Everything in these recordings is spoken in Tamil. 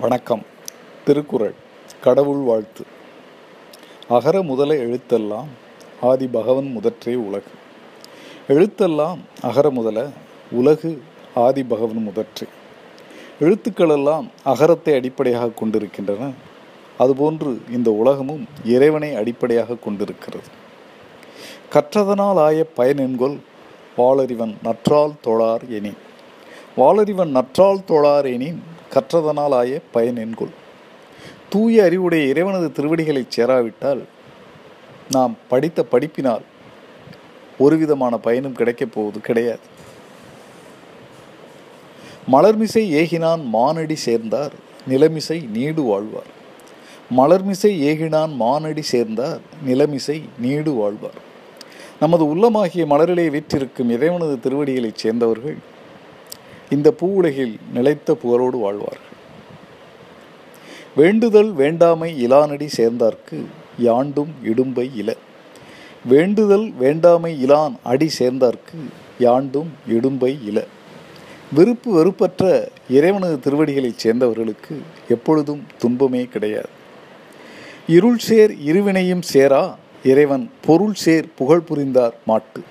வணக்கம். திருக்குறள். கடவுள் வாழ்த்து. அகர முதல எழுத்தெல்லாம் ஆதி பகவன் முதற்றே உலகு. எழுத்தெல்லாம் அகர முதல உலகு ஆதி பகவன் முதற்றே. எழுத்துக்களெல்லாம் அகரத்தை அடிப்படையாக கொண்டிருக்கின்றன. அதுபோன்று இந்த உலகமும் இறைவனை அடிப்படையாக கொண்டிருக்கிறது. கற்றதனால் ஆய பயனென்கொள் வாளறிவன் நற்றால் தொழார் எனி வாளறிவன் நற்றால் தொழார் எனின் கற்றதனால் ஆய பயன் என்கொள். தூய அறிவுடைய இறைவனது திருவடிகளை சேராவிட்டால் நாம் படித்த படிப்பினால் ஒரு விதமான பயனும் கிடைக்கப் போவது கிடையாது. மலர்மிசை ஏகினான் மானடி சேர்ந்தார் நிலமிசை நீடு வாழ்வார். மலர்மிசை ஏகினான் மானடி சேர்ந்தார் நிலமிசை நீடு வாழ்வார். நமது உள்ளமாகிய மலரிலே வீற்றிருக்கும் இறைவனது திருவடிகளைச் சேர்ந்தவர்கள் இந்த பூ உலகில் நிலைத்த புகழோடு வாழ்வார்கள். வேண்டுதல் வேண்டாமை இலானடி சேர்ந்தார்க்கு யாண்டும் இடும்பை இல. வேண்டுதல் வேண்டாமை இலான் அடி சேர்ந்தார்க்கு யாண்டும் இடும்பை இல. விருப்பு வெறுப்பற்ற இறைவனது திருவடிகளைச் சேர்ந்தவர்களுக்கு எப்பொழுதும் துன்பமே கிடையாது. இருள் சேர் இருவினையும் சேரா இறைவன் பொருள் சேர் புகழ் புரிந்தார் மாட்டு.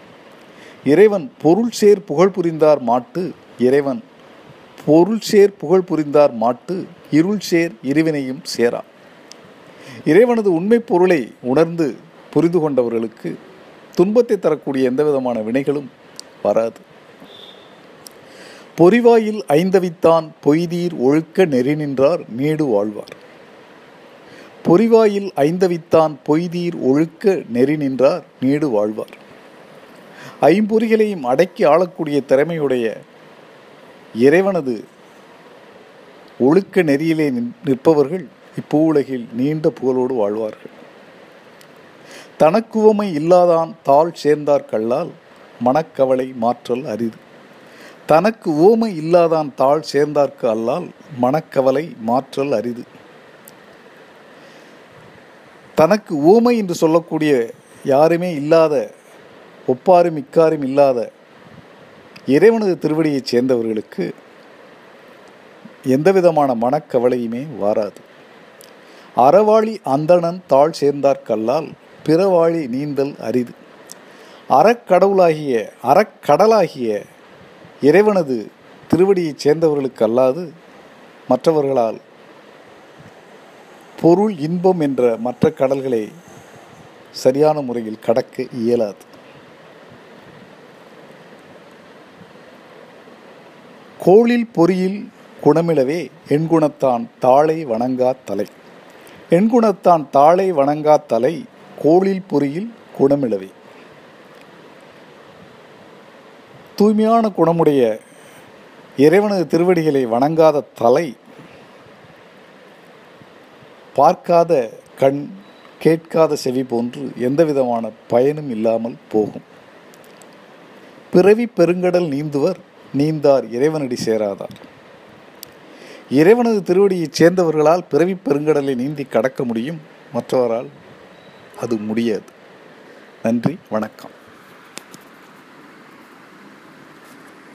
இறைவன் பொருள் சேர் புகழ் புரிந்தார் மாட்டு இறைவன் பொருள் சேர் புகழ் புரிந்தார் மாட்டு இருள் சேர் இருவினையும் சேரா. இறைவனது உண்மை பொருளை உணர்ந்து புரிந்து கொண்டவர்களுக்கு துன்பத்தை தரக்கூடிய எந்த விதமான வினைகளும் வராது. பொறிவாயில் ஐந்தவித்தான் பொய்தீர் ஒழுக்க நெறி நின்றார் நீடு வாழ்வார். பொறிவாயில் ஐந்தவித்தான் பொய்தீர் ஒழுக்க நெறி நின்றார் நீடு வாழ்வார். ஐம்பொறிகளையும் அடக்கி ஆளக்கூடிய திறமையுடைய இறைவனது ஒழுக்க நெறியிலே நிற்பவர்கள் இப்பூவுலகில் நீண்ட புகழோடு வாழ்வார்கள். தனக்குவமை இல்லாதான் தாழ் சேர்ந்தார் கல்லால் மனக்கவலை மாற்றல் அரிது. தனக்கு ஓமை இல்லாதான் தாழ் சேர்ந்தார்க்கு அல்லால் மனக்கவலை மாற்றல் அரிது. தனக்கு ஓமை என்று சொல்லக்கூடிய யாருமே இல்லாத ஒப்பாரும் இக்காரும் இல்லாத இறைவனது திருவடியைச் சேர்ந்தவர்களுக்கு எந்த விதமான மனக்கவலையுமே வாராது. அறவாளி அந்தணன் தாழ் சேர்ந்தார்கல்லால் பிறவாளி நீந்தல் அரிது. அறக்கடவுளாகிய அறக்கடலாகிய இறைவனது திருவடியைச் சேர்ந்தவர்களுக்கு அல்லாது மற்றவர்களால் பொருள் இன்பம் என்ற மற்ற கடல்களை சரியான முறையில் கடக்க இயலாது. கோளில் பொறியில் குணமிலவே எண்குணத்தான் தாளை வணங்கா தலை. எண்குணத்தான் தாளை வணங்கா தலை கோளில் பொறியில் குணமிலவே. தூய்மையான குணமுடைய இறைவனது திருவடிகளை வணங்காத தலை பார்க்காத கண் கேட்காத செவி போன்று எந்த விதமான பயனும் இல்லாமல் போகும். பிறவி பெருங்கடல் நீந்துவர் நீந்தார் இறைவனடி சேராதார். இறைவனது திருவடியைச் சேர்ந்தவர்களால் பிறவி பெருங்கடலை நீந்தி கடக்க முடியும். மற்றவரால் அது முடியாது. நன்றி வணக்கம்.